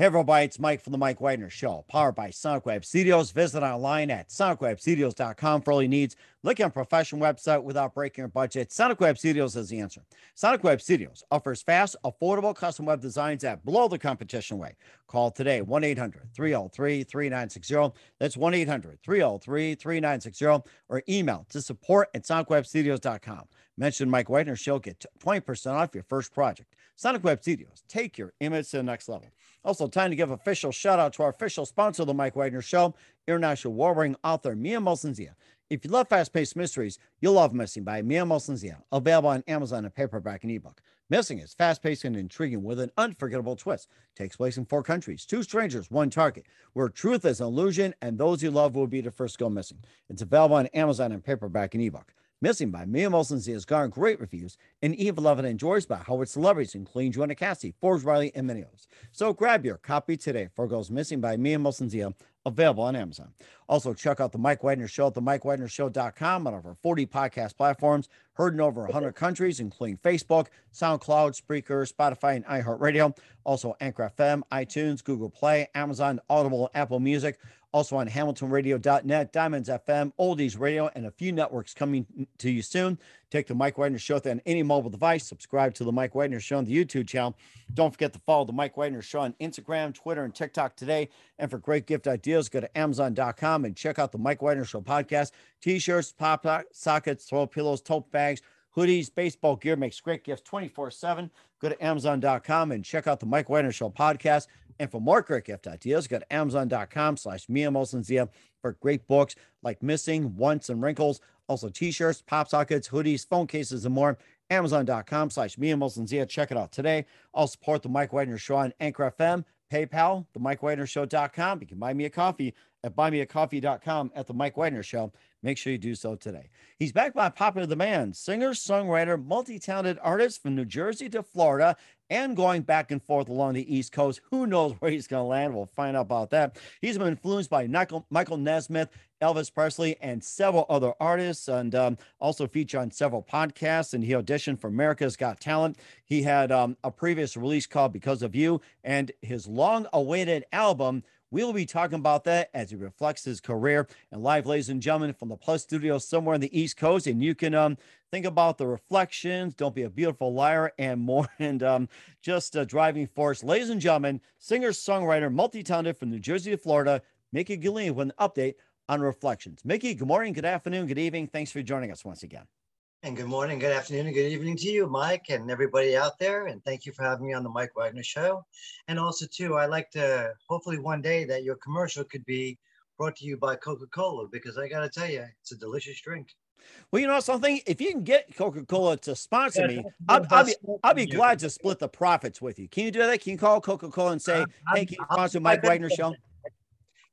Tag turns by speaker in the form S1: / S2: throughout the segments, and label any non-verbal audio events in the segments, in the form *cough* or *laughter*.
S1: Hey, everybody, it's Mike from the Mike Wagner Show, powered by Sonic Web Studios. Visit online at sonicwebstudios.com for all your needs. Look at a professional website without breaking your budget. Sonic Web Studios is the answer. Sonic Web Studios offers fast, affordable custom web designs that blow the competition away. Call today 1 800 303 3960. That's 1 800 303 3960 or email to support at sonicwebstudios.com. Mention Mike Wagner Show, get 20% off your first project. Sonic Web Studios, take your image to the next level. Also, time to give official shout out to our official sponsor of the Mike Wagner Show, international warring author Mia Molson-Zia. If you love fast paced mysteries, you'll love Missing by Mia Molson-Zia, available on Amazon in paperback and ebook. Missing is fast paced and intriguing with an unforgettable twist. Takes place in four countries, two strangers, one target, where truth is an illusion and those you love will be the first to go missing. It's available on Amazon in paperback and ebook. Missing by Mia Molson-Zia has garnered great reviews, and Eve Levin enjoys by Howard celebrities, including Joanna Cassie, Forbes Riley, and many others. So grab your copy today for Goes Missing by Mia Molson-Zia, available on Amazon. Also, check out the Mike Wagner Show at themikewagnershow.com on over 40 podcast platforms, heard in over 100 countries, including Facebook, SoundCloud, Spreaker, Spotify, and iHeartRadio. Also, Anchor FM, iTunes, Google Play, Amazon, Audible, Apple Music. Also on HamiltonRadio.net, Diamonds FM, Oldies Radio, and a few networks coming to you soon. Take the Mike Wagner Show on any mobile device. Subscribe to the Mike Wagner Show on the YouTube channel. Don't forget to follow the Mike Wagner Show on Instagram, Twitter, and TikTok today. And for great gift ideas, go to Amazon.com and check out the Mike Wagner Show podcast. T-shirts, pop sockets, throw pillows, tote bags, hoodies, baseball gear makes great gifts 24 7. Go to Amazon.com and check out the Mike Wagner Show podcast. And for more great gift ideas, go to Amazon.com slash Mia Molson-Zia for great books like Missing, Once, and Wrinkles. Also t-shirts, pop sockets, hoodies, phone cases, and more. Amazon.com slash Mia Molson-Zia. Check it out today. I'll support the Mike Wagner Show on Anchor FM, PayPal, the Mike Show.com. You can buy me a coffee at buymeacoffee.com at the Mike Wagner Show. Make sure you do so today. He's backed by popular demand, singer, songwriter, multi-talented artist from New Jersey to Florida and going back and forth along the East Coast. Who knows where he's going to land? We'll find out about that. He's been influenced by Michael, Nesmith, Elvis Presley, and several other artists, and um, also featured on several podcasts. And he auditioned for America's Got Talent. He had um, a previous release called Because of You, and his long awaited album. We'll be talking about that as he reflects his career and live, ladies and gentlemen, from the Plus Studio somewhere on the East Coast. And you can um, think about the reflections, don't be a beautiful liar, and more. *laughs* And um, just a driving force. Ladies and gentlemen, singer, songwriter, multi talented from New Jersey to Florida, Micky Gallina with an update on reflections. Mickey, good morning, good afternoon, good evening. Thanks for joining us once again.
S2: And good morning, good afternoon, and good evening to you, Mike, and everybody out there. And thank you for having me on the Mike Wagner Show. And also, too, I like to hopefully one day that your commercial could be brought to you by Coca Cola because I got to tell you, it's a delicious drink.
S1: Well, you know something. If you can get Coca Cola to sponsor me, I'll, I'll, be I'll be glad to split the profits with you. Can you do that? Can you call Coca Cola and say, "Hey, can you sponsor Mike Wagner show"?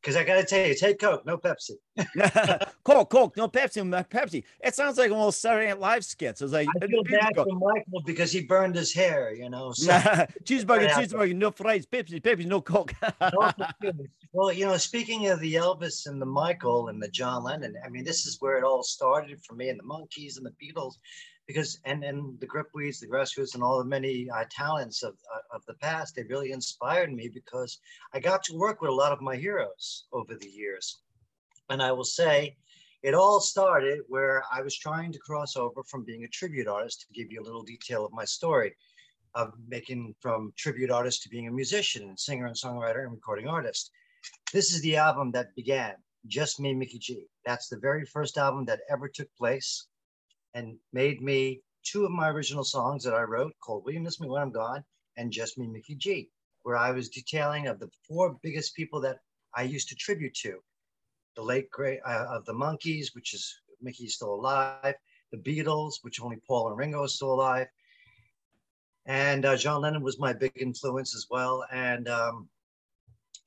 S2: Because I got to tell you, take Coke, no Pepsi. *laughs*
S1: Coke, Coke, no Pepsi, no Pepsi. It sounds like almost Saturday Night Live skits. It's like
S2: I feel bad for Michael because he burned his hair, you know. So. *laughs*
S1: cheeseburger, cheeseburger, no fries, Pepsi, Pepsi, no Coke. *laughs*
S2: well, you know, speaking of the Elvis and the Michael and the John Lennon, I mean, this is where it all started for me, and the Monkees and the Beatles because and and the gripweeds, the grassroots, and all the many uh, talents of uh, of the past, they really inspired me because I got to work with a lot of my heroes over the years, and I will say. It all started where I was trying to cross over from being a tribute artist to give you a little detail of my story of making from tribute artist to being a musician and singer and songwriter and recording artist. This is the album that began, Just Me, Mickey G. That's the very first album that ever took place and made me two of my original songs that I wrote called Will You Miss Me When I'm Gone and Just Me, Mickey G, where I was detailing of the four biggest people that I used to tribute to. The late great uh, of the Monkees, which is Mickey's still alive, the Beatles, which only Paul and Ringo are still alive. And uh, John Lennon was my big influence as well. And um,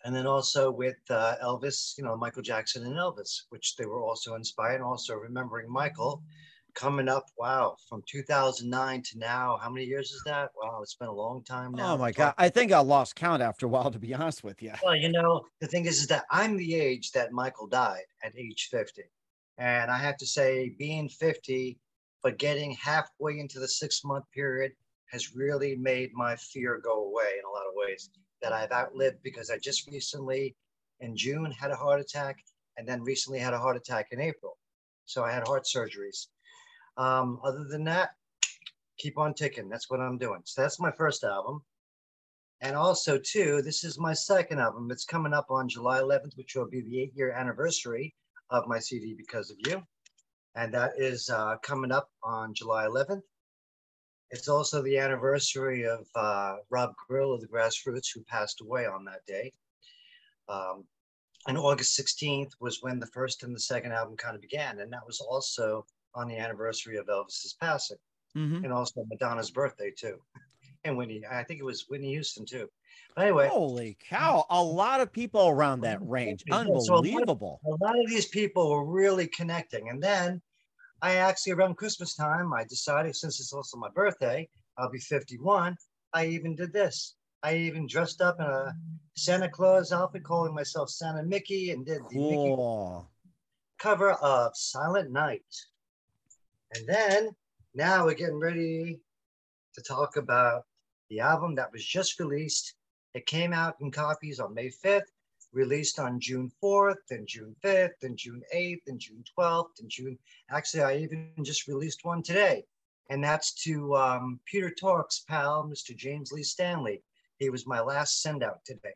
S2: and then also with uh, Elvis, you know, Michael Jackson and Elvis, which they were also inspired. and Also remembering Michael, coming up, wow, from 2009 to now, how many years is that? Wow, it's been a long time now.
S1: Oh my God. I think I lost count after a while, to be honest with you.
S2: Well, you know, the thing is, is that I'm the age that Michael died at age 50. And I have to say, being 50, but getting halfway into the six month period has really made my fear go away in a lot of ways. that I've outlived because I just recently in June had a heart attack and then recently had a heart attack in April. So I had heart surgeries. Um, other than that, keep on ticking. That's what I'm doing. So that's my first album. And also, too, this is my second album. It's coming up on July 11th, which will be the eight year anniversary of my CD Because of You. And that is uh, coming up on July 11th. It's also the anniversary of uh, Rob Grill of the Grassroots, who passed away on that day. Um, and August 16th was when the first and the second album kind of began. And that was also on the anniversary of Elvis's passing
S1: Mhm.
S2: and also Madonna's birthday, too. *laughs* And Whitney, I think it was Whitney Houston, too. But anyway,
S1: Holy cow! A lot of people around that range.
S2: Yeah, *laughs* so a lot of-
S1: Unbelievable.
S2: a lot of these people were really connecting. And then I actually, around Christmas time, I decided since it's also my birthday, I'll be 51. I even did this. I even dressed up in a Santa Claus outfit, calling myself Santa Mickey, and did the Mickey cover of Silent Night. And then now we're getting ready to talk about the album that was just released. It came out in copies on May 5th, released on June 4th, and June 5th, and June 8th, and June 12th, and June. Actually, I even just released one today. And that's to um, Peter Tork's pal, Mr. James Lee Stanley. He was my last send out today.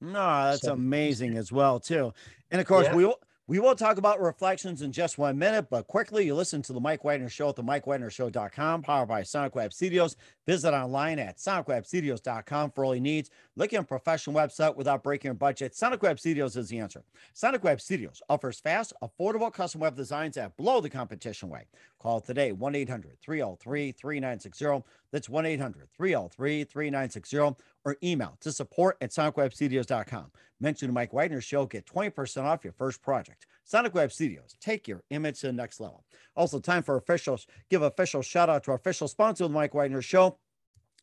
S1: No, that's
S2: So-
S1: amazing *laughs* as well too. And of course,
S2: Yeah.
S1: we will we will talk about reflections in just one minute, but quickly, you listen to the Mike Wagner Show at the MikeWagnerShow.com, powered by Sonic Web Studios. Visit online at SonicWebStudios.com for all your needs. Looking at a professional website without breaking your budget, Sonic Web Studios is the answer. Sonic Web Studios offers fast, affordable custom web designs that blow the competition away. Call today 1 800 303 3960. That's 1 800 303 3960 or email to support at sonicwebstudios.com. Mention the Mike Wagner Show, get 20% off your first project. Sonic Web Studios, take your image to the next level. Also, time for official, give official shout out to our official sponsor of the Mike Wagner Show,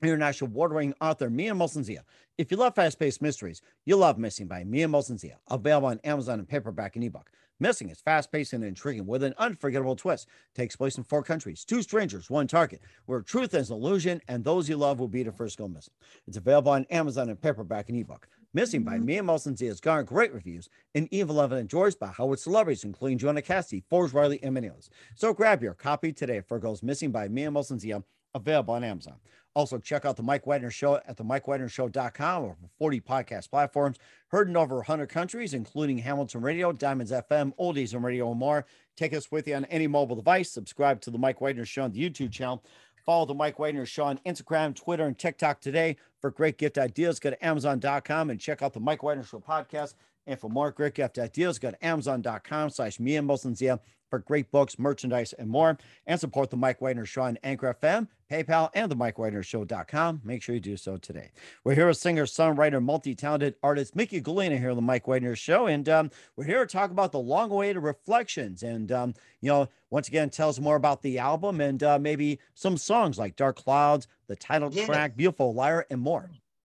S1: international award-winning author Mia Molson-Zia. If you love fast-paced mysteries, you'll love Missing by Mia Molson-Zia, available on Amazon in paperback and ebook. Missing is fast-paced and intriguing with an unforgettable twist. Takes place in four countries, two strangers, one target, where truth is an illusion and those you love will be the first to go missing. It's available on Amazon in paperback and ebook. Missing by mm-hmm. Mia Molson-Zia has garnered great reviews and even loved and enjoyed by Howard celebrities, including Joanna Cassidy, Forbes Riley, and many others. So grab your copy today for Goes Missing by Mia Molson-Zia, available on Amazon. Also, check out the Mike Wagner Show at the MikeWagnerShow.com or 40 podcast platforms. Heard in over 100 countries, including Hamilton Radio, Diamonds FM, Oldies and Radio more. Take us with you on any mobile device. Subscribe to the Mike Wagner Show on the YouTube channel. Follow the Mike Wagner Show on Instagram, Twitter, and TikTok today. For great gift ideas, go to Amazon.com and check out the Mike Wagner Show podcast. And for more great gift ideas, go to Amazon.com slash me and Molson for great books, merchandise, and more. And support the Mike Wagner Show on Anchor FM, PayPal, and the MikeWagnerShow.com. Make sure you do so today. We're here with singer, songwriter, multi-talented artist Micky Gallina here on the Mike Wagner Show. And um, we're here to talk about the long-awaited reflections. And, um, you know, once again, tell us more about the album and uh, maybe some songs like Dark Clouds, the title
S2: Yeah.
S1: track, Beautiful Liar, and more.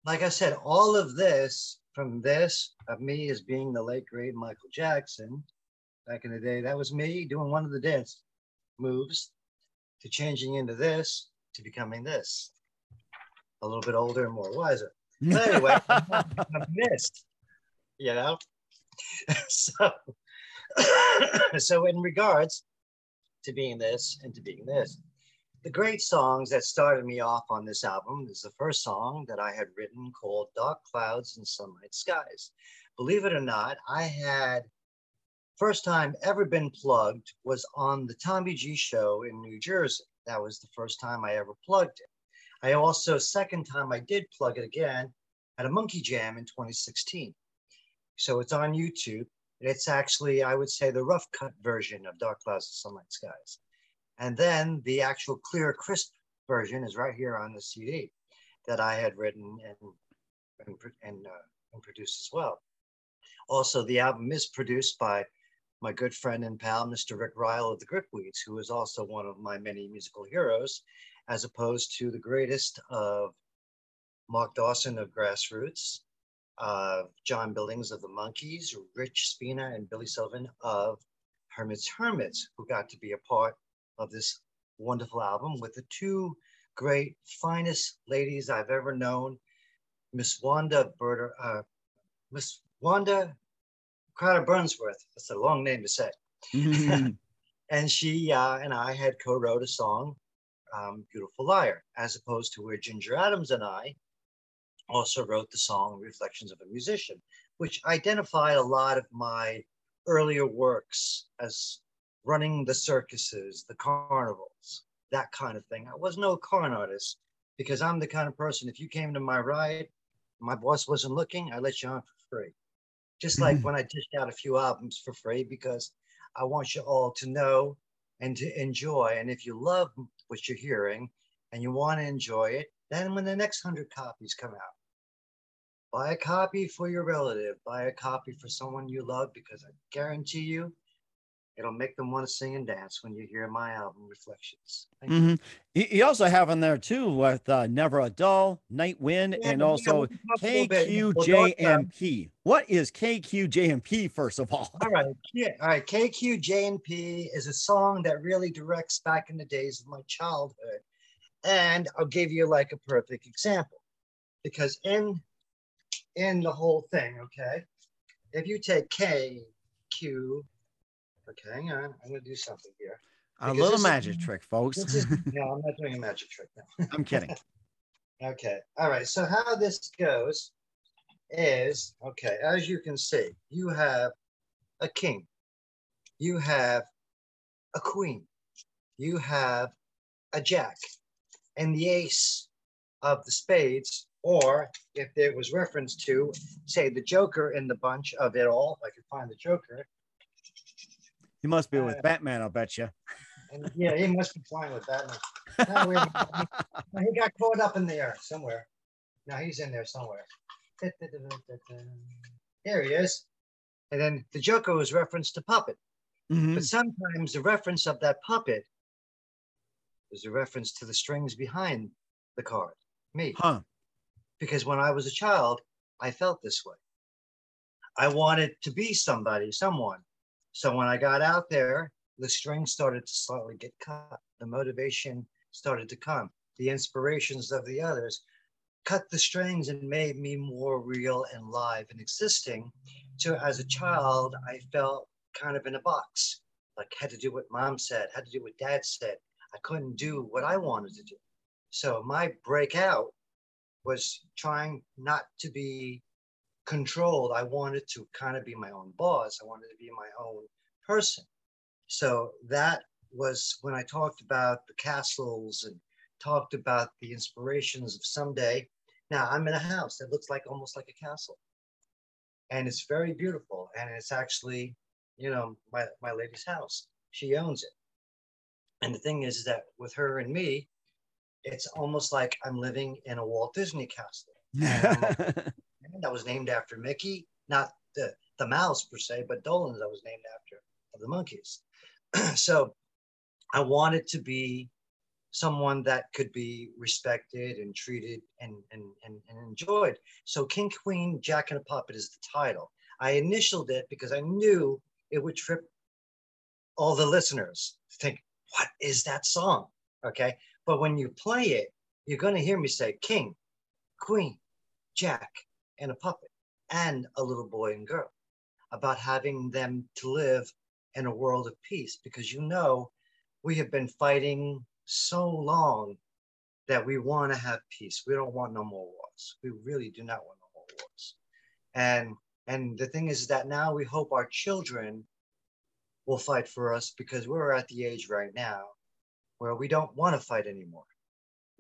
S2: like I said, all of this from this of me as being the late great Michael Jackson back in the day, that was me doing one of the dance moves to changing into this to becoming this. A little bit older and more wiser. But anyway, *laughs* I'm missed, you know? *laughs* so, *coughs* so in regards to being this and to being this, the great songs that started me off on this album is the first song that I had written called Dark Clouds and Sunlight Skies. Believe it or not, I had first time ever been plugged was on the Tommy G show in New Jersey. That was the first time I ever plugged it. I also, second time I did plug it again at a Monkey Jam in 2016. So it's on YouTube. It's actually, I would say, the rough cut version of Dark Clouds and Sunlight Skies. And then the actual clear, crisp version is right here on the CD that I had written and and, and, uh, and produced as well. Also, the album is produced by my good friend and pal, Mr. Rick Reil of the Gripweeds, who is also one of my many musical heroes, as opposed to the greatest of Mark Dawson of Grassroots, uh, John Billings of the Monkees, Rich Spina, and Billy Sullivan of Herman's Hermits, who got to be a part of this wonderful album with the two great, finest ladies I've ever known. Miss Wanda Berter, uh, Miss Wanda Crowder Burnsworth. That's a long name to say.
S1: Mm-hmm. *laughs*
S2: and she uh, and I had co-wrote a song, um, "Beautiful Liar," as opposed to where Ginger Adams and I also wrote the song "Reflections of a Musician," which identified a lot of my earlier works as running the circuses, the carnivals, that kind of thing. I was no con artist because I'm the kind of person. If you came to my ride, my boss wasn't looking, I let you on for free. Just like
S1: Mhm.
S2: when I dished out a few albums for free because I want you all to know and to enjoy. And if you love what you're hearing and you want to enjoy it, then when the next hundred copies come out, buy a copy for your relative, buy a copy for someone you love because I guarantee you it'll make them want to sing and dance when you hear my album Reflections. Thank you.
S1: also have in there too with uh, Never a Dull, Night Wind,
S2: Yeah,
S1: and also
S2: we can talk a little bit. We'll talk about-
S1: KQJ&P. What is KQJ&P, first of all?
S2: All right, yeah, all right. KQJ&P is a song that really directs back in the days of my childhood, and I'll give you like a perfect example, because in in the whole thing, okay, if you take K Q, okay, hang on, I'm gonna do something here.
S1: A little
S2: this is-
S1: magic trick, folks.
S2: Is *laughs* no, I'm not doing a magic trick now. *laughs*
S1: I'm kidding. *laughs*
S2: Okay. All right. So how this goes is okay. As you can see, you have a king, you have a queen, you have a jack, and the ace of the spades. Or if there was reference to, say, the Joker in the bunch of it all, if I could find the Joker,
S1: You must be with
S2: Uh,
S1: Batman, I'll bet you.
S2: and yeah, he must be flying with Batman. No, *laughs* he got caught up in the air somewhere. Now he's in there somewhere. There he is. And then the Joker was referenced to puppet.
S1: Mhm.
S2: But sometimes the reference of that puppet is a reference to the strings behind the card, me.
S1: Huh.
S2: Because when I was a child, I felt this way. I wanted to be somebody, someone. So when I got out there, the strings started to slightly get cut. The motivation started to come. The inspirations of the others cut the strings and made me more real and live and existing. So as a child, I felt kind of in a box, like had to do what mom said, had to do what dad said. I couldn't do what I wanted to do. So my breakout was trying not to be controlled. I wanted to kind of be my own boss. I wanted to be my own person. So that was when I talked about the castles and talked about the inspirations of someday. Now I'm in a house that looks like almost like a castle. And it's very beautiful. And it's actually, you know, my, my lady's house. She owns it. And the thing is that with her and me, it's almost like I'm living in a Walt Disney castle. *laughs* That was named after Mickey, not the, the mouse per se, but Dolenz that was named after of the Monkees. *clears throat* so I wanted to be someone that could be respected and treated and, and, and, and enjoyed. So King, Queen, Jack and a Puppet is the title. I initialed it because I knew it would trip all the listeners to think, what is that song? Okay. But when you play it, you're going to hear me say King, Queen, Jack, and a puppet, and a little boy and girl about having them to live in a world of peace because you know we have been fighting so long that we want to have peace. We don't want no more wars. We really do not want no more wars. And and the thing is that now we hope our children will fight for us because we're at the age right now where we don't want to fight anymore.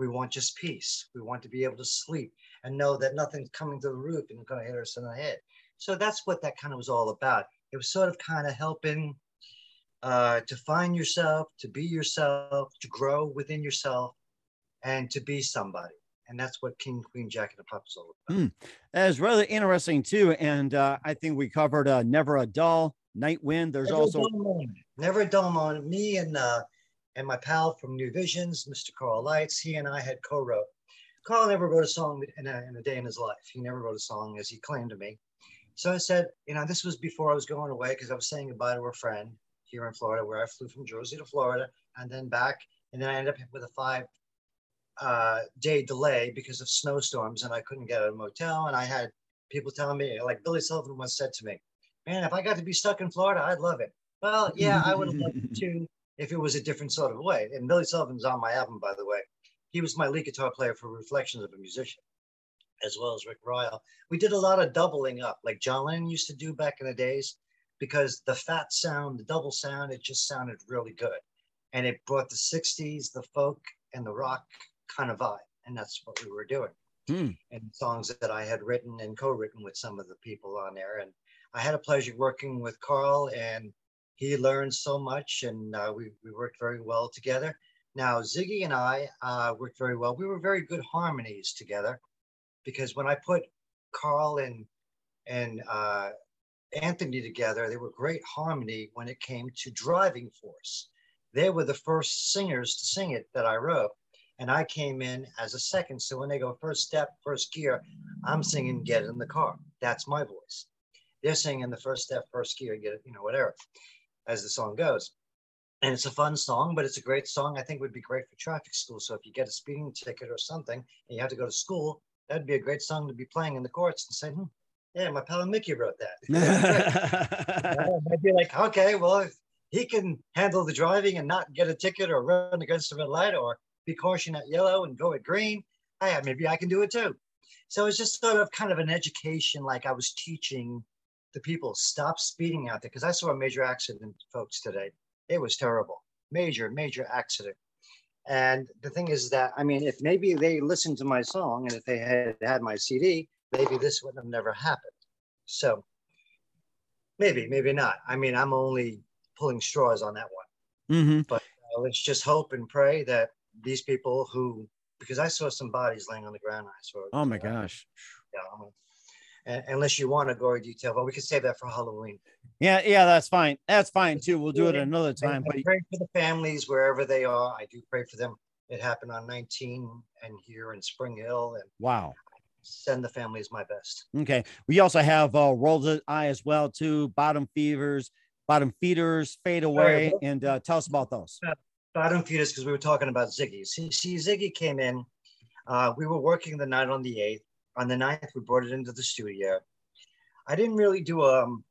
S2: We want just peace. We want to be able to sleep and know that nothing's coming to the roof and going to hit us in the head. So that's what that kind of was all about. It was sort of kind of helping uh, to find yourself, to be yourself, to grow within yourself, and to be somebody. And that's what King, Queen, Jack, and the Puppets all about.
S1: That is rather interesting too. And uh, I think we covered uh, Never a Dull, Night Wind. There's
S2: Never a
S1: also
S2: dull moment. never a dull moment. Me and uh, and my pal from New Visions, Mr. Carl Lights, he and I had co-wrote. Carl never wrote a song in a, in a day in his life. He never wrote a song as he claimed to me. So I said, you know, this was before I was going away because I was saying goodbye to a friend here in Florida, where I flew from Jersey to Florida and then back, and then I ended up with a five uh, day delay because of snowstorms and I couldn't get a motel. And I had people telling me, like Billy Sullivan once said to me, man, if I got to be stuck in Florida, I'd love it. Well, yeah, I would have loved it too if it was a different sort of way. And Billy Sullivan's on my album, by the way. He was my lead guitar player for Reflections of a Musician, as well as Rick Reil. We did a lot of doubling up, like John Lennon used to do back in the days, because the fat sound, the double sound, it just sounded really good. And it brought the 60s, the folk, and the rock kind of vibe. And that's what we were doing.
S1: Hmm.
S2: And songs that I had written and co written with some of the people on there. And I had a pleasure working with Carl, and he learned so much, and uh, we, we worked very well together. Now, Ziggy and I uh, worked very well. We were very good harmonies together because when I put Carl and and uh, Anthony together, they were great harmony when it came to Driving Force. They were the first singers to sing it that I wrote, and I came in as a second. So when they go first step, first gear, I'm singing "Get in the Car." That's my voice. They're singing the first step, first gear, get it, you know, whatever, as the song goes. And it's a fun song, but it's a great song. I think would be great for traffic school. So if you get a speeding ticket or something and you have to go to school, that'd be a great song to be playing in the courts and say, hmm, yeah, my pal Mickey wrote that. *laughs* I'd be like, okay, well, if he can handle the driving and not get a ticket or run against a red light or be caution at yellow and go at green, I, maybe I can do it too. So it's just sort of kind of an education, like I was teaching the people stop speeding out there because I saw a major accident, folks, today. It was terrible, major, major accident. And the thing is that, I mean, if maybe they listened to my song and if they had had my CD, maybe this wouldn't have never happened. So maybe, maybe not. I mean, I'm only pulling straws on that one.
S1: Mm-hmm.
S2: But uh, let's just hope and pray that these people who, because I saw some bodies laying on the ground. I saw.
S1: Oh my gosh.
S2: Yeah. I'm a- and- unless you want a gory detail, but we can save that for Halloween.
S1: Yeah, yeah, that's fine. That's fine too. We'll do it another time.
S2: I
S1: But
S2: pray for the families wherever they are. I do pray for them. It happened on 19 and here in Spring Hill, and
S1: wow.
S2: send the families my best.
S1: Okay. We also have uh Roll the Eye as well too. Bottom fevers, bottom feeders, fade away,
S2: well-
S1: and uh, tell us about those.
S2: Bottom feeders because we were talking about Ziggy. See, see Ziggy came in. Uh, we were working the night on the 8th. On the 9th, we brought it into the studio. I didn't really do um,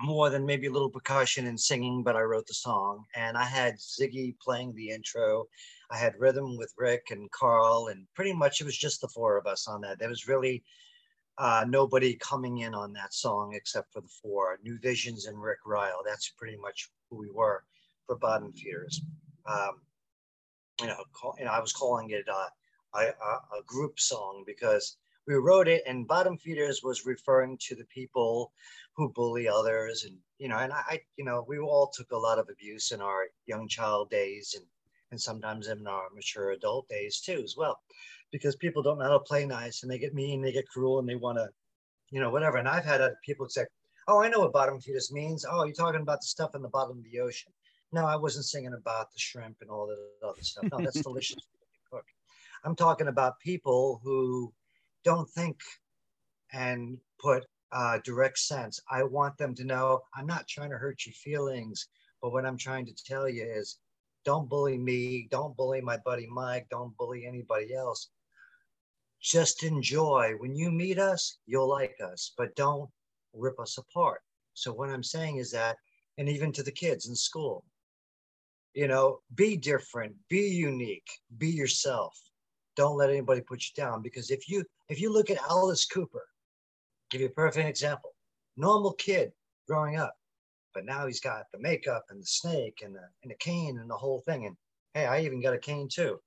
S2: more than maybe a little percussion and singing, but I wrote the song. And I had Ziggy playing the intro. I had rhythm with Rick and Carl, and pretty much it was just the four of us on that. There was really uh, nobody coming in on that song except for the four New Visions and Rick Reil. That's pretty much who we were for Bottom Feeders. Um, you know, call, you know, I was calling it uh, a, a, a group song because we wrote it, and Bottom Feeders was referring to the people who bully others, and you know, and I, you know, we all took a lot of abuse in our young child days, and and sometimes in our mature adult days too, as well, because people don't know how to play nice, and they get mean, they get cruel, and they want to, you know, whatever. And I've had other people say, "Oh, I know what bottom feeders means. Oh, you're talking about the stuff in the bottom of the ocean." No, I wasn't singing about the shrimp and all that other stuff. No, that's *laughs* delicious cook. I'm talking about people who don't think and put uh, direct sense. I want them to know I'm not trying to hurt your feelings, but what I'm trying to tell you is don't bully me, don't bully my buddy Mike, don't bully anybody else. Just enjoy. When you meet us, you'll like us, but don't rip us apart. So, what I'm saying is that, and even to the kids in school, you know, be different, be unique, be yourself. Don't let anybody put you down because if you if you look at Alice Cooper, give you a perfect example. Normal kid growing up, but now he's got the makeup and the snake and the and the cane and the whole thing. And hey, I even got a cane too.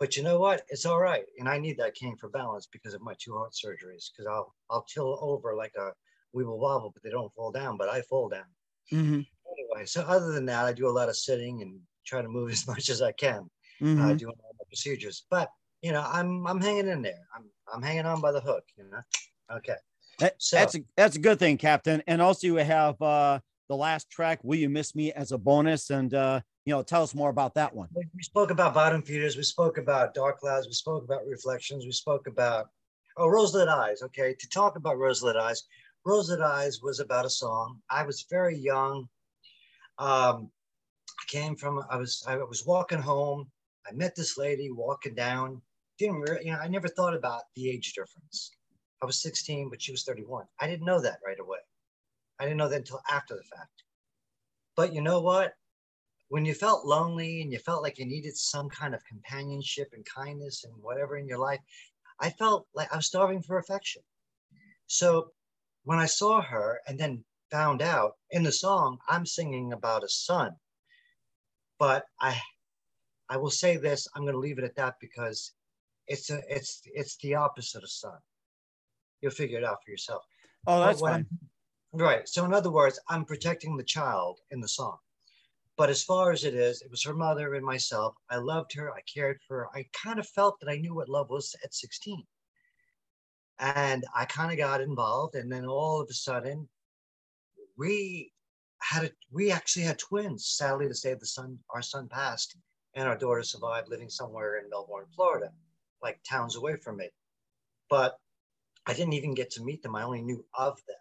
S2: But you know what? It's all right. And I need that cane for balance because of my two heart surgeries. Because I'll I'll tilt over like a weeble wobble, but they don't fall down. But I fall down
S1: Mhm.
S2: anyway. So other than that, I do a lot of sitting and try to move *laughs* as much as I can uh,
S1: Mhm.
S2: doing all my procedures. But you know, I'm I'm hanging in there. I'm I'm hanging on by the hook. You know. Okay.
S1: That-
S2: So-
S1: that's a that's a good thing, Captain. And also you have uh the last track, Will You Miss Me as a bonus? And uh, you know, tell us more about that one.
S2: We spoke about bottom feeders. We spoke about dark clouds. We spoke about reflections. We spoke about oh roselit eyes. Okay, to talk about roselit eyes. Roselit eyes was about a song. I was very young. Um, I came from. I was I was walking home. I met this lady walking down. Didn't re- you know? I never thought about the age difference. I was 16, but she was 31. I didn't know that right away. I didn't know that until after the fact. But you know what? When you felt lonely and you felt like you needed some kind of companionship and kindness and whatever in your life, I felt like I was starving for affection. So when I saw her and then found out in the song, I'm singing about a son. But I I will say this, I'm gonna leave it at that because it's a it's it's the opposite of son. You'll figure it out for yourself.
S1: Oh, that's fine.
S2: Right. So in other words, I'm protecting the child in the song. But as far as it is, it was her mother and myself. I loved her. I cared for her. I kind of felt that I knew what love was at 16. And I kind of got involved. And then all of a sudden, we had a, we actually had twins. Sadly to say, the son, our son passed and our daughter survived living somewhere in Melbourne, Florida, like towns away from me. But I didn't even get to meet them. I only knew of them.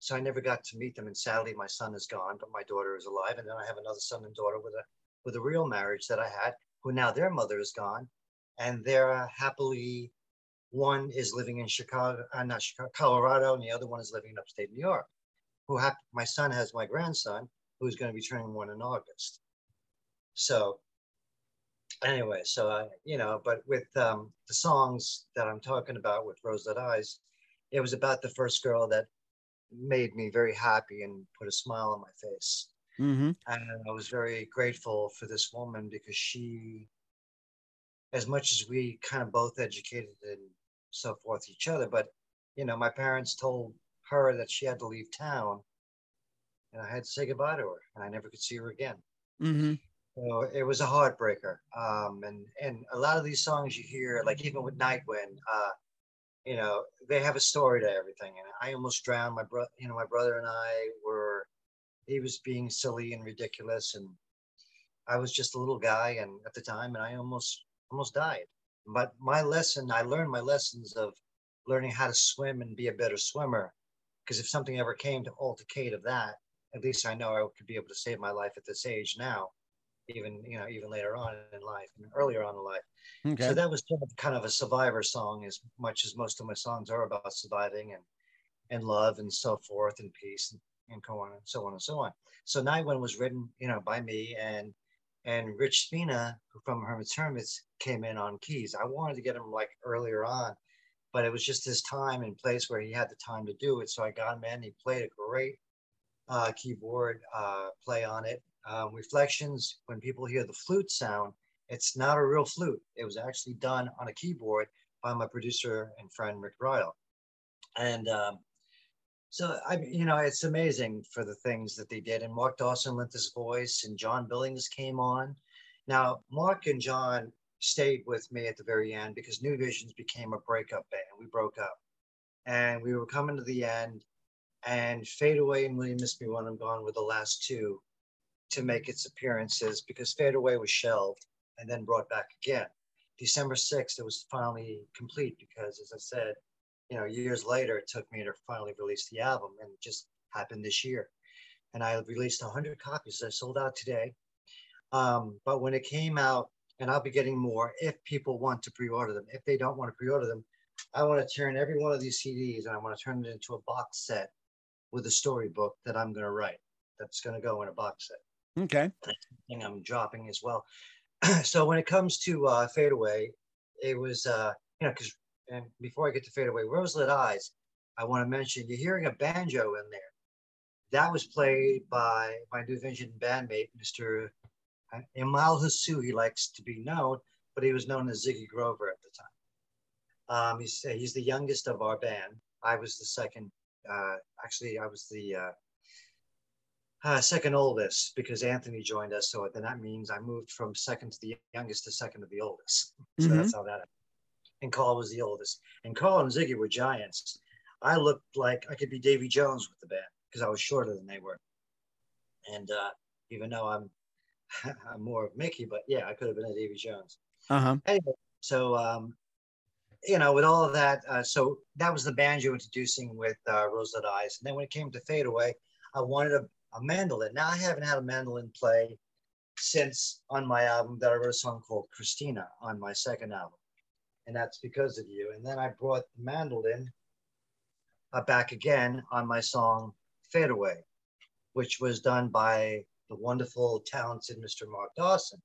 S2: So I never got to meet them. And sadly, my son is gone, but my daughter is alive. And then I have another son and daughter with a with a real marriage that I had, who now their mother is gone, and they're uh, happily. One is living in Chicago, uh, not Chicago, Colorado, and the other one is living in upstate New York. Who hap- my son has my grandson, who's going to be turning one in August. So anyway, so I, you know, but with um, the songs that I'm talking about with Rose Red Eyes, it was about the first girl that made me very happy and put a smile on my face.
S1: Mm-hmm.
S2: And I was very grateful for this woman because she, as much as we kind of both educated and so forth each other, but you know, my parents told her that she had to leave town and I had to say goodbye to her and I never could see her again.
S1: Mm-hmm.
S2: So it was a heartbreaker. Um, and, and a lot of these songs you hear, like even with Nightwind, uh, you know, they have a story to everything. And I almost drowned my brother, you know, my brother and I were, he was being silly and ridiculous. And I was just a little guy and at the time, and I almost, almost died. But my lesson, I learned my lessons of learning how to swim and be a better swimmer. Because if something ever came to altercate of that, at least I know I could be able to save my life at this age now, even, you know, even later on in life and earlier on in life.
S1: Okay.
S2: So that was sort of kind of a survivor song, as much as most of my songs are about surviving and and love and so forth and peace and, and so on and so on and so on. So Night Wind was written, you know, by me and and Rich Spina who from Herman's Hermits came in on keys. I wanted to get him like earlier on, but it was just his time and place where he had the time to do it. So I got him in. He played a great uh, keyboard uh, play on it. Um, reflections, when people hear the flute sound, it's not a real flute. It was actually done on a keyboard by my producer and friend Rick Reil. And um, so I, you know, it's amazing for the things that they did. And Mark Dawson lent his voice, and John Billings came on. Now, Mark and John stayed with me at the very end because New Visions became a breakup band. We broke up, and we were coming to the end. And Fade Away and Will You Miss Me When I'm Gone were the last two to make its appearances because Fade Away was shelved and then brought back again. December 6th, it was finally complete because, as I said, you know, years later, it took me to finally release the album, and it just happened this year. And I released 100 copies that sold out today. Um, but when it came out, and I'll be getting more if people want to pre-order them. If they don't want to pre-order them, I want to turn every one of these CDs and I want to turn it into a box set with a storybook that I'm going to write. That's going to go in a box set
S1: Okay.
S2: thing I'm dropping as well. *clears throat* so when it comes to uh, Fade Away, it was, uh, you know, because and before I get to Fade Away, Roselit Eyes, I want to mention you're hearing a banjo in there. That was played by my New Vision bandmate, Mr. Imal Hasu. He likes to be known, but he was known as Ziggy Grover at the time. Um, he's, he's the youngest of our band. I was the second. Uh, actually, I was the uh, uh, second oldest because Anthony joined us. So then that means I moved from second to the youngest to second to the oldest. So
S1: Mhm.
S2: that's how that. Happened. And Carl was the oldest. And Carl and Ziggy were giants. I looked like I could be Davy Jones with the band because I was shorter than they were. And uh, even though I'm *laughs* I'm more of Mickey, but yeah, I could have been a Davy Jones
S1: Uh huh.
S2: anyway, so um, you know, with all of that, uh, so that was the banjo introducing with uh, Roselit Eyes, and then when it came to Fade Away, I wanted a, a mandolin. Now I haven't had a mandolin play since on my album that I wrote a song called Christina on my second album. And that's because of you. And then I brought the mandolin uh, back again on my song Fade Away, which was done by the wonderful, talented Mr. Mark Dawson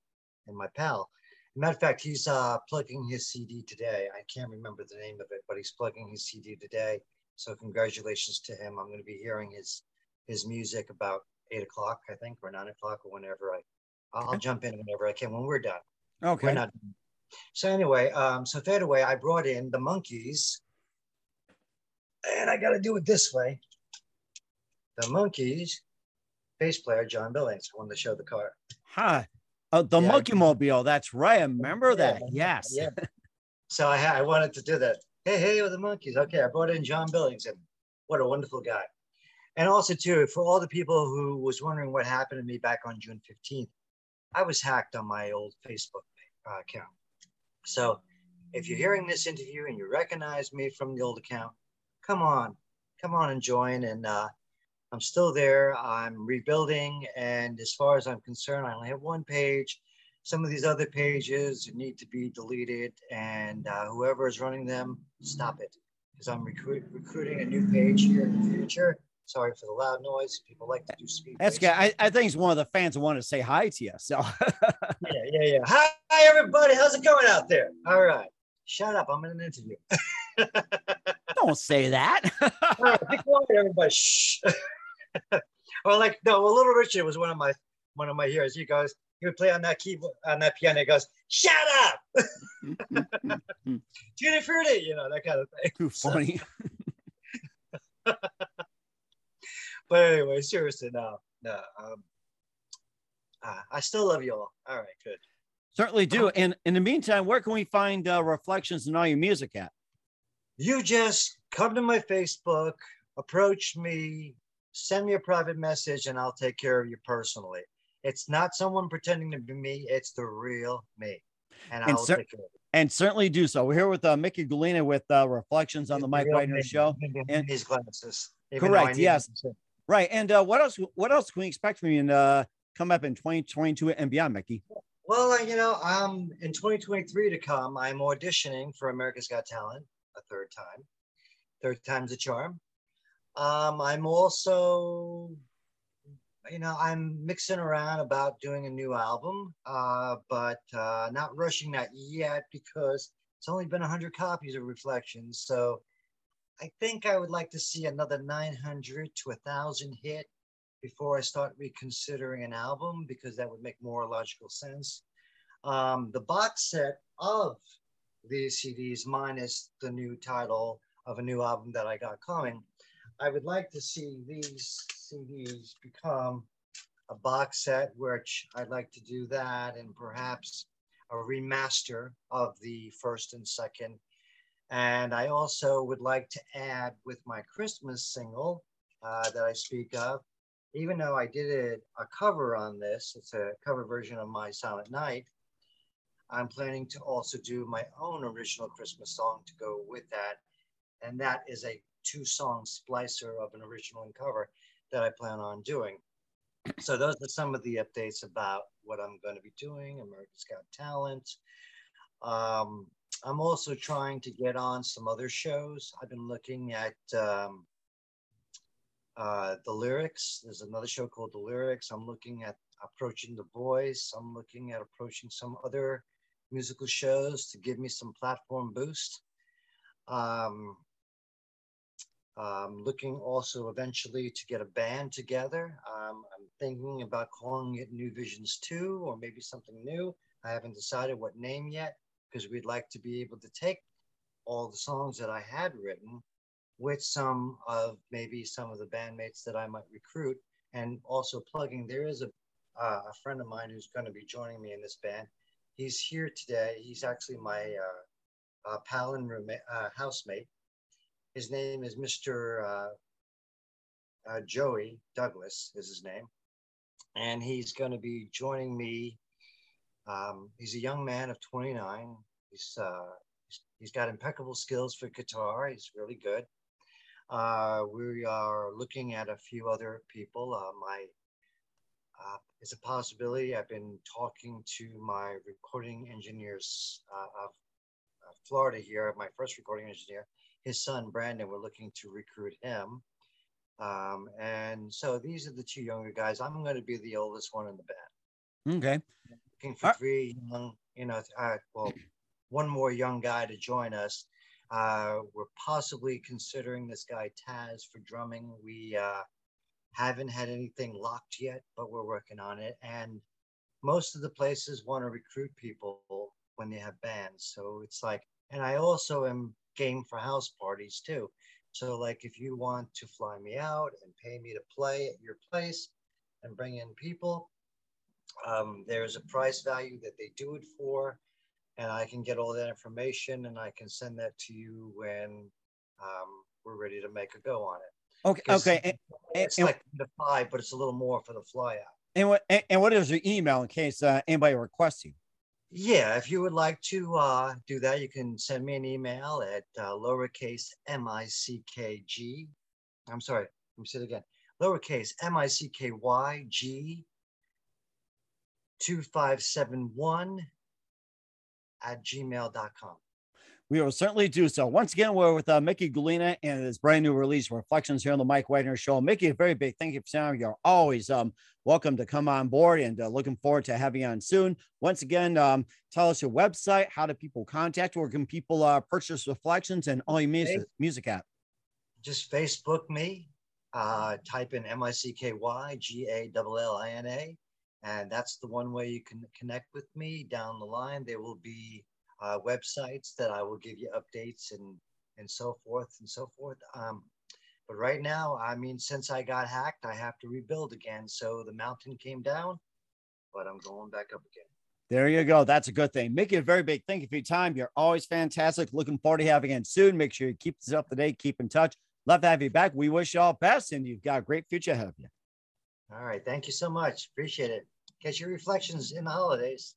S2: and my pal. Matter of fact, he's uh, plugging his CD today. I can't remember the name of it, but he's plugging his CD today. So congratulations to him. I'm going to be hearing his his music about eight o'clock, I think, or nine o'clock, or whenever I. I'll, I'll jump in whenever I can when we're done.
S1: Okay.
S2: We're not. Done. So anyway, um, so fade away. I brought in the Monkees, and I got to do it this way. The Monkees, bass player John Billings, won the show the car.
S1: Hi. Uh, the
S2: Yeah.
S1: Monkey Mobile. That's right. I remember
S2: Yeah,
S1: that. Yes.
S2: Yeah. So I, I wanted to do that. Hey, hey, with the Monkees. Okay, I brought in John Billings, and what a wonderful guy. And also too, for all the people who was wondering what happened to me back on June 15th, I was hacked on my old Facebook uh, account. So if you're hearing this interview and you recognize me from the old account, come on, come on and join. And uh, I'm still there. I'm rebuilding. And as far as I'm concerned, I only have one page. Some of these other pages need to be deleted. And uh, whoever is running them, stop it. Because I'm recruit, recruiting a new page here in the future. Sorry for the loud noise. People like to do speed.
S1: That's good. I, I think it's one of the fans who wanted to say hi to you. So *laughs*
S2: Yeah, yeah, yeah. Hi, hi, everybody. How's it going out there? All right. Shut up. I'm in an interview. *laughs*
S1: don't say that. *laughs*
S2: All right, be quiet, everybody. Shh. or like no, well, Little Richard was one of my one of my heroes. He goes, he would play on that keyboard on that piano. He goes, "Shut up, Tutti Frutti," you know that kind of thing.
S1: Too funny.
S2: But anyway, seriously, no, no. Um, ah, I still love you all. All right, good.
S1: Certainly do. And in the meantime, where can we find uh, reflections and all your music at?
S2: You just come to my Facebook, approach me, send me a private message, and I'll take care of you personally. It's not someone pretending to be me, it's the real me. And,
S1: And
S2: I'll
S1: cer-
S2: take care of it.
S1: And certainly do so. We're here with uh, Micky Gallina with uh, reflections on the Mike
S2: Real
S1: show. And-
S2: these glasses.
S1: Correct, yes.
S2: them
S1: Right. And uh, what else? What else can we expect from you in uh, come up in 2022 and beyond, Mickey?
S2: Well, uh, you know, um, in 2023 to come, I'm auditioning for America's Got Talent a third time. Third time's a charm. Um, I'm also, you know, I'm mixing around about doing a new album, uh, but uh, not rushing that yet because it's only been 100 copies of Reflections. So I think I would like to see another 900 to 1,000 hit before I start reconsidering an album because that would make more logical sense. Um, the box set of these CDs, minus the new title of a new album that I got coming, I would like to see these CDs become a box set, which I'd like to do that, and perhaps a remaster of the first and second. And I also would like to add with my Christmas single uh, that I speak of, even though I did it, a cover on this, it's a cover version of My Silent Night. I'm planning to also do my own original Christmas song to go with that. And that is a two song splicer of an original and cover that I plan on doing. So, those are some of the updates about what I'm going to be doing America's Got Talent. Um, I'm also trying to get on some other shows. I've been looking at um, uh, the lyrics. There's another show called The Lyrics. I'm looking at approaching The Voice. I'm looking at approaching some other musical shows to give me some platform boost. Um, I'm looking also eventually to get a band together. Um, I'm thinking about calling it New Visions 2 or maybe something new. I haven't decided what name yet because we'd like to be able to take all the songs that I had written with some of maybe some of the bandmates that I might recruit and also plugging. There is a, uh, a friend of mine who's going to be joining me in this band. He's here today. He's actually my uh, uh, pal and roommate, uh, housemate. His name is Mr. Uh, Joey Douglas is his name. And he's going to be joining me. Um, he's a young man of 29. He's, uh, he's, he's got impeccable skills for guitar. He's really good. Uh, we are looking at a few other people. Uh, my uh, is a possibility. I've been talking to my recording engineers uh, of Florida here, my first recording engineer, his son Brandon, we're looking to recruit him. Um, and so these are the two younger guys. I'm going to be the oldest one in the band.
S1: Okay.
S2: Looking for three young, you know, uh, well, one more young guy to join us. Uh, we're possibly considering this guy Taz for drumming. We uh, haven't had anything locked yet, but we're working on it. And most of the places want to recruit people when they have bands. So it's like, and I also am game for house parties too. So, like, if you want to fly me out and pay me to play at your place and bring in people, um, there's a price value that they do it for. And I can get all that information and I can send that to you when um, we're ready to make a go on it.
S1: Okay. Okay. And,
S2: it's and, like the five, but it's a little more for the fly out.
S1: And what and what is your email in case uh, anybody requests you?
S2: Yeah, if you would like to uh, do that, you can send me an email at uh, lowercase m i c k g. I'm sorry, let me say it again. Lowercase m i c k y g 2571 at gmail.com
S1: we will certainly do so. Once again, we're with uh, Micky Gallina and his brand new release, Reflections, here on the Mike Wagner Show. Micky, a very big thank you for saying you're always um, welcome to come on board and uh, looking forward to having you on soon. Once again, um, tell us your website, how do people contact, where can people uh, purchase Reflections and all your music, music app?
S2: Just Facebook me, uh, type in M I C K Y G A L L I N A, and that's the one way you can connect with me. Down the line, there will be uh, websites that I will give you updates and and so forth and so forth. Um, but right now, I mean, since I got hacked, I have to rebuild again. So the mountain came down, but I'm going back up again.
S1: There you go. That's a good thing. Micky, a very big thank you for your time. You're always fantastic. Looking forward to having you again soon. Make sure you keep this up to date, keep in touch. Love to have you back. We wish you all best, and you've got a great future ahead of you.
S2: All right. Thank you so much. Appreciate it. Catch your reflections in the holidays.